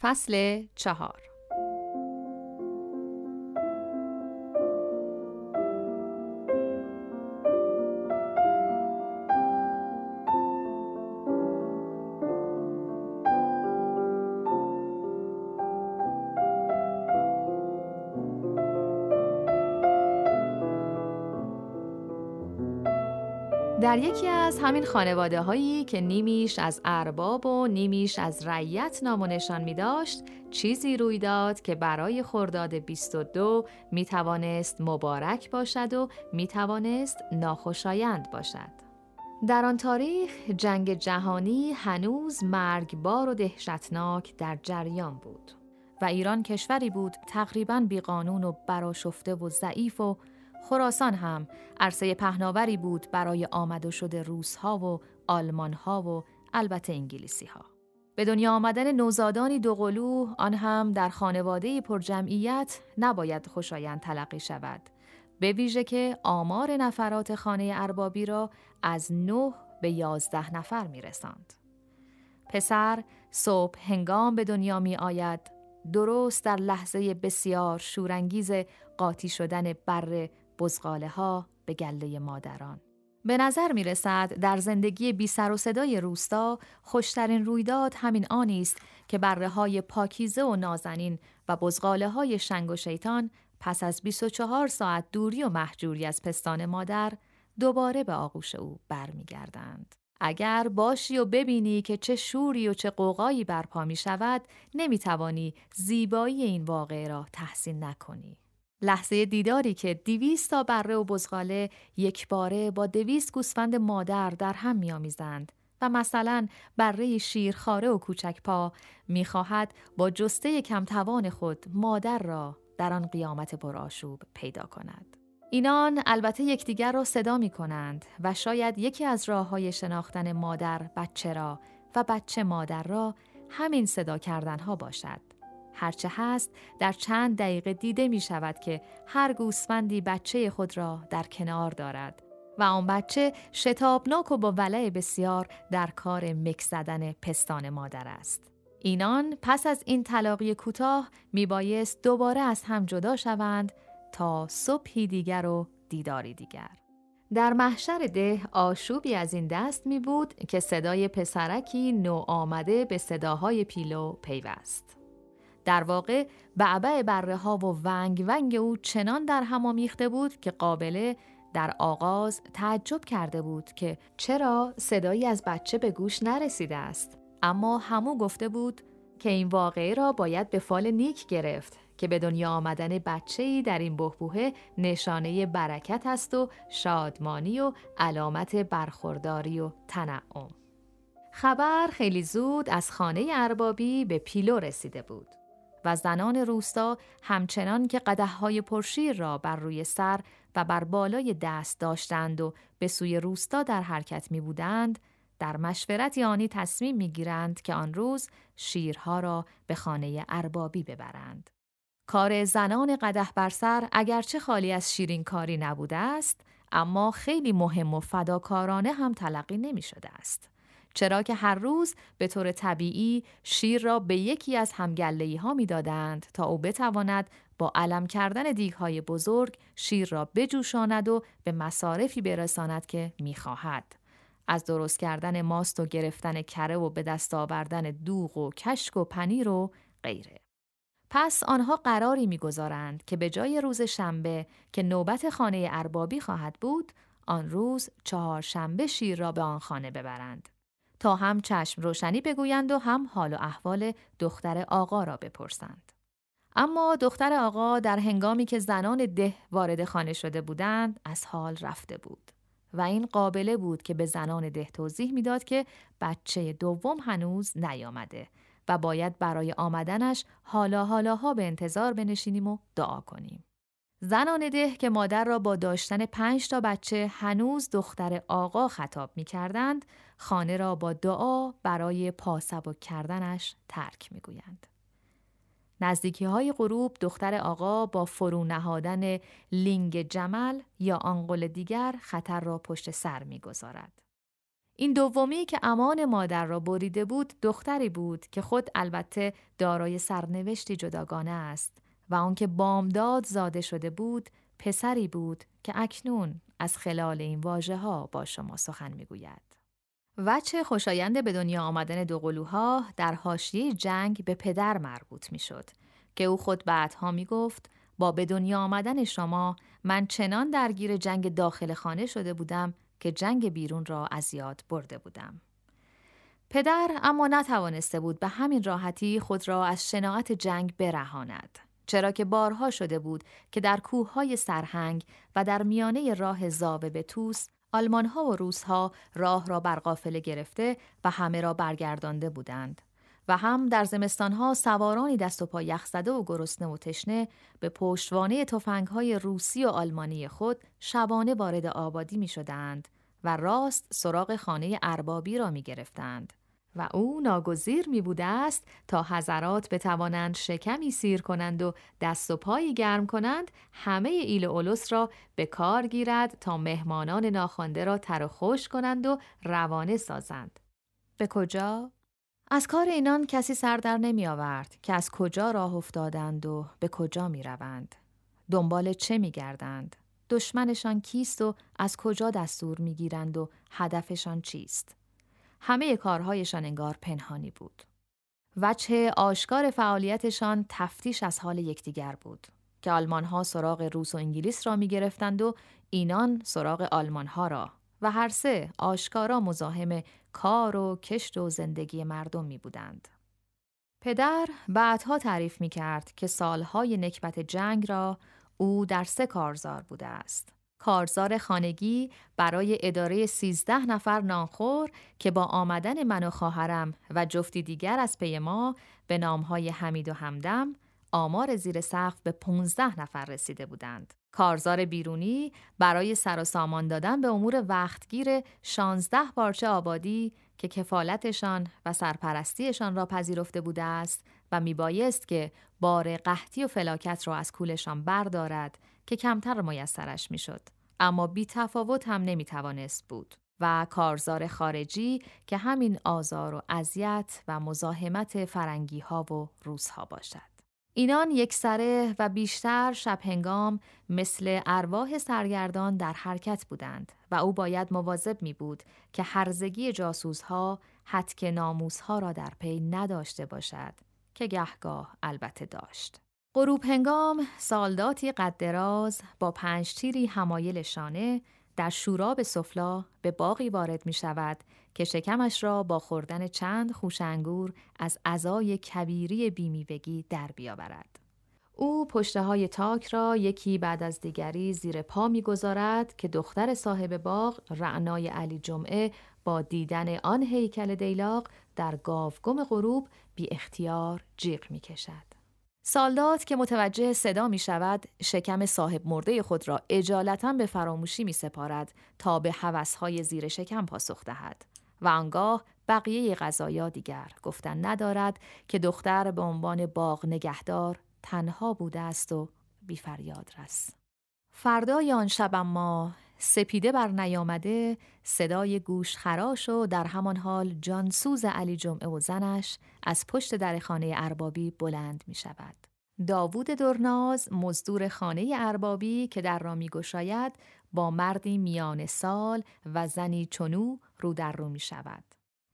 فصل چهار در یکی از همین خانواده هایی که نیمیش از ارباب و نیمیش از رعیت نام و می داشت چیزی روی داد که برای خرداد 22 می توانست مبارک باشد و می توانست ناخوشایند باشد. در آن تاریخ جنگ جهانی هنوز مرگبار و دهشتناک در جریان بود و ایران کشوری بود تقریبا بیقانون و براشفته و ضعیف و خراسان هم عرصه پهناوری بود برای آمد و شده روسها و آلمانها و البته انگلیسی ها. به دنیا آمدن نوزادانی دوقلو آن هم در خانواده پرجمعیت نباید خوشایند تلقی شود. به ویژه که آمار نفرات خانه اربابی را از نه به یازده نفر می رسند. پسر صبح هنگام به دنیا می آید درست در لحظه بسیار شورانگیز قاطی شدن بر بزغاله ها به گله مادران. به نظر می رسد در زندگی بی سر و صدای روستا خوشترین رویداد همین آنی است که بره های پاکیزه و نازنین و بزغاله های شنگ و شیطان پس از 24 ساعت دوری و محجوری از پستان مادر دوباره به آغوش او برمیگردند. اگر باشی و ببینی که چه شوری و چه قوقایی برپا می شود نمی توانی زیبایی این واقعه را تحسین نکنی. لحظه دیداری که دیویست تا بره و بزغاله یک باره با دویست گوسفند مادر در هم میآمیزند و مثلا بره شیرخاره و کوچک پا می‌خواهد با جسته کمتوان خود مادر را در آن قیامت پرآشوب پیدا کند. اینان البته یکدیگر را صدا می کنند و شاید یکی از راه های شناختن مادر بچه را و بچه مادر را همین صدا کردن ها باشد. هرچه هست در چند دقیقه دیده می شود که هر گوسفندی بچه خود را در کنار دارد و آن بچه شتابناک و با ولع بسیار در کار مک زدن پستان مادر است. اینان پس از این طلاقی کوتاه می بایست دوباره از هم جدا شوند تا صبحی دیگر و دیداری دیگر. در محشر ده آشوبی از این دست می بود که صدای پسرکی نو آمده به صداهای پیلو پیوست. در واقع بعبع بره ها و ونگ ونگ او چنان در هم آمیخته بود که قابله در آغاز تعجب کرده بود که چرا صدایی از بچه به گوش نرسیده است اما همو گفته بود که این واقعه را باید به فال نیک گرفت که به دنیا آمدن بچه ای در این بهبوه نشانه برکت است و شادمانی و علامت برخورداری و تنعم. خبر خیلی زود از خانه اربابی به پیلو رسیده بود. و زنان روستا همچنان که های پرشیر را بر روی سر و بر بالای دست داشتند و به سوی روستا در حرکت می بودند، در مشورتی آنی تصمیم می گیرند که آن روز شیرها را به خانه اربابی ببرند. کار زنان قده بر سر اگرچه خالی از شیرین کاری نبوده است، اما خیلی مهم و فداکارانه هم تلقی نمی شده است. چرا که هر روز به طور طبیعی شیر را به یکی از همگلهی ها می دادند تا او بتواند با علم کردن دیگ های بزرگ شیر را بجوشاند و به مصارفی برساند که می خواهد. از درست کردن ماست و گرفتن کره و به دست آوردن دوغ و کشک و پنیر و غیره. پس آنها قراری می‌گذارند که به جای روز شنبه که نوبت خانه اربابی خواهد بود، آن روز چهارشنبه شیر را به آن خانه ببرند. تا هم چشم روشنی بگویند و هم حال و احوال دختر آقا را بپرسند. اما دختر آقا در هنگامی که زنان ده وارد خانه شده بودند از حال رفته بود و این قابله بود که به زنان ده توضیح می‌داد که بچه دوم هنوز نیامده و باید برای آمدنش حالا حالاها به انتظار بنشینیم و دعا کنیم. زنان ده که مادر را با داشتن پنج تا بچه هنوز دختر آقا خطاب می کردند، خانه را با دعا برای پاسبک کردنش ترک می گویند. نزدیکی های غروب دختر آقا با فرو نهادن لینگ جمل یا آنقل دیگر خطر را پشت سر می گذارد. این دومی که امان مادر را بریده بود دختری بود که خود البته دارای سرنوشتی جداگانه است و آنکه بامداد زاده شده بود پسری بود که اکنون از خلال این واژه ها با شما سخن می‌گوید. وچه خوشایند به دنیا آمدن دوقلوها در حاشیه جنگ به پدر مربوط می شد که او خود بعدها می گفت با به دنیا آمدن شما من چنان درگیر جنگ داخل خانه شده بودم که جنگ بیرون را از یاد برده بودم. پدر اما نتوانسته بود به همین راحتی خود را از شناعت جنگ برهاند. چرا که بارها شده بود که در کوههای سرهنگ و در میانه راه زاوه به توس آلمانها و روسها راه را بر قافله گرفته و همه را برگردانده بودند و هم در زمستانها سوارانی دست و پا یخ زده و گرسنه و تشنه به پشتوانه های روسی و آلمانی خود شبانه وارد آبادی می شدند و راست سراغ خانه اربابی را می گرفتند. و او ناگزیر می بوده است تا حضرات بتوانند شکمی سیر کنند و دست و پایی گرم کنند همه ایل اولوس را به کار گیرد تا مهمانان ناخوانده را تر و خوش کنند و روانه سازند. به کجا؟ از کار اینان کسی سر در نمی آورد که از کجا راه افتادند و به کجا می روند. دنبال چه می گردند؟ دشمنشان کیست و از کجا دستور می گیرند و هدفشان چیست؟ همه کارهایشان انگار پنهانی بود. وجه آشکار فعالیتشان تفتیش از حال یکدیگر بود که آلمان ها سراغ روس و انگلیس را می گرفتند و اینان سراغ آلمان ها را و هر سه آشکارا مزاحم کار و کشت و زندگی مردم می بودند. پدر بعدها تعریف می کرد که سالهای نکبت جنگ را او در سه کارزار بوده است. کارزار خانگی برای اداره سیزده نفر نانخور که با آمدن من و خواهرم و جفتی دیگر از پی ما به نامهای حمید و همدم آمار زیر سقف به 15 نفر رسیده بودند. کارزار بیرونی برای سر و سامان دادن به امور وقتگیر 16 بارچه آبادی که کفالتشان و سرپرستیشان را پذیرفته بوده است و میبایست که بار قحطی و فلاکت را از کولشان بردارد که کمتر میسرش می‌شد اما بی تفاوت هم نمی توانست بود و کارزار خارجی که همین آزار و اذیت و مزاحمت فرنگی ها و روس ها باشد. اینان یک سره و بیشتر شب هنگام مثل ارواح سرگردان در حرکت بودند و او باید مواظب می بود که هرزگی جاسوس ها حتک ناموس ها را در پی نداشته باشد که گهگاه البته داشت. غروب هنگام سالداتی قدراز با پنج تیری همایل شانه در شوراب سفلا به باقی وارد می شود که شکمش را با خوردن چند خوشنگور از ازای کبیری بیمیوگی در بیاورد. او پشته های تاک را یکی بعد از دیگری زیر پا می‌گذارد که دختر صاحب باغ رعنای علی جمعه با دیدن آن هیکل دیلاق در گاوگم غروب بی اختیار جیغ می کشد. سالداد که متوجه صدا می شود شکم صاحب مرده خود را اجالتا به فراموشی می سپارد تا به حوثهای زیر شکم پاسخ دهد و آنگاه بقیه غذایا دیگر گفتن ندارد که دختر به عنوان باغ نگهدار تنها بوده است و بی فریاد رس. فردای آن شب اما سپیده بر نیامده صدای گوش خراش و در همان حال جانسوز علی جمعه و زنش از پشت در خانه اربابی بلند می شود. داوود درناز مزدور خانه اربابی که در را می گشاید با مردی میان سال و زنی چونو رو در رو می شود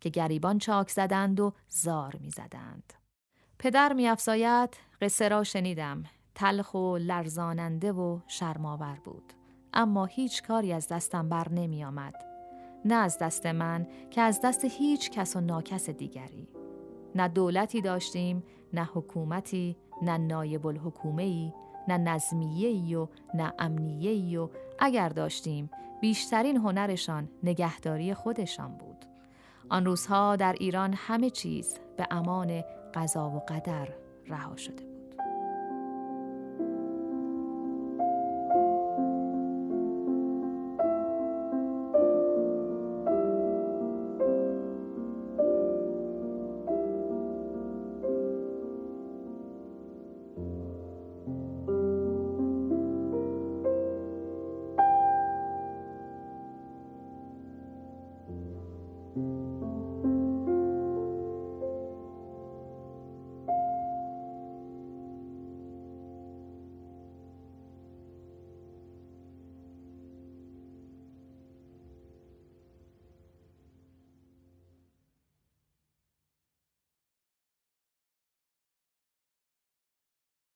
که گریبان چاک زدند و زار می زدند. پدر می افزاید قصه را شنیدم تلخ و لرزاننده و شرماور بود. اما هیچ کاری از دستم بر نمی آمد. نه از دست من که از دست هیچ کس و ناکس دیگری. نه دولتی داشتیم، نه حکومتی، نه نایب الحکومه ای، نه نظمیه ای و نه امنیه ای و اگر داشتیم بیشترین هنرشان نگهداری خودشان بود. آن روزها در ایران همه چیز به امان قضا و قدر رها شده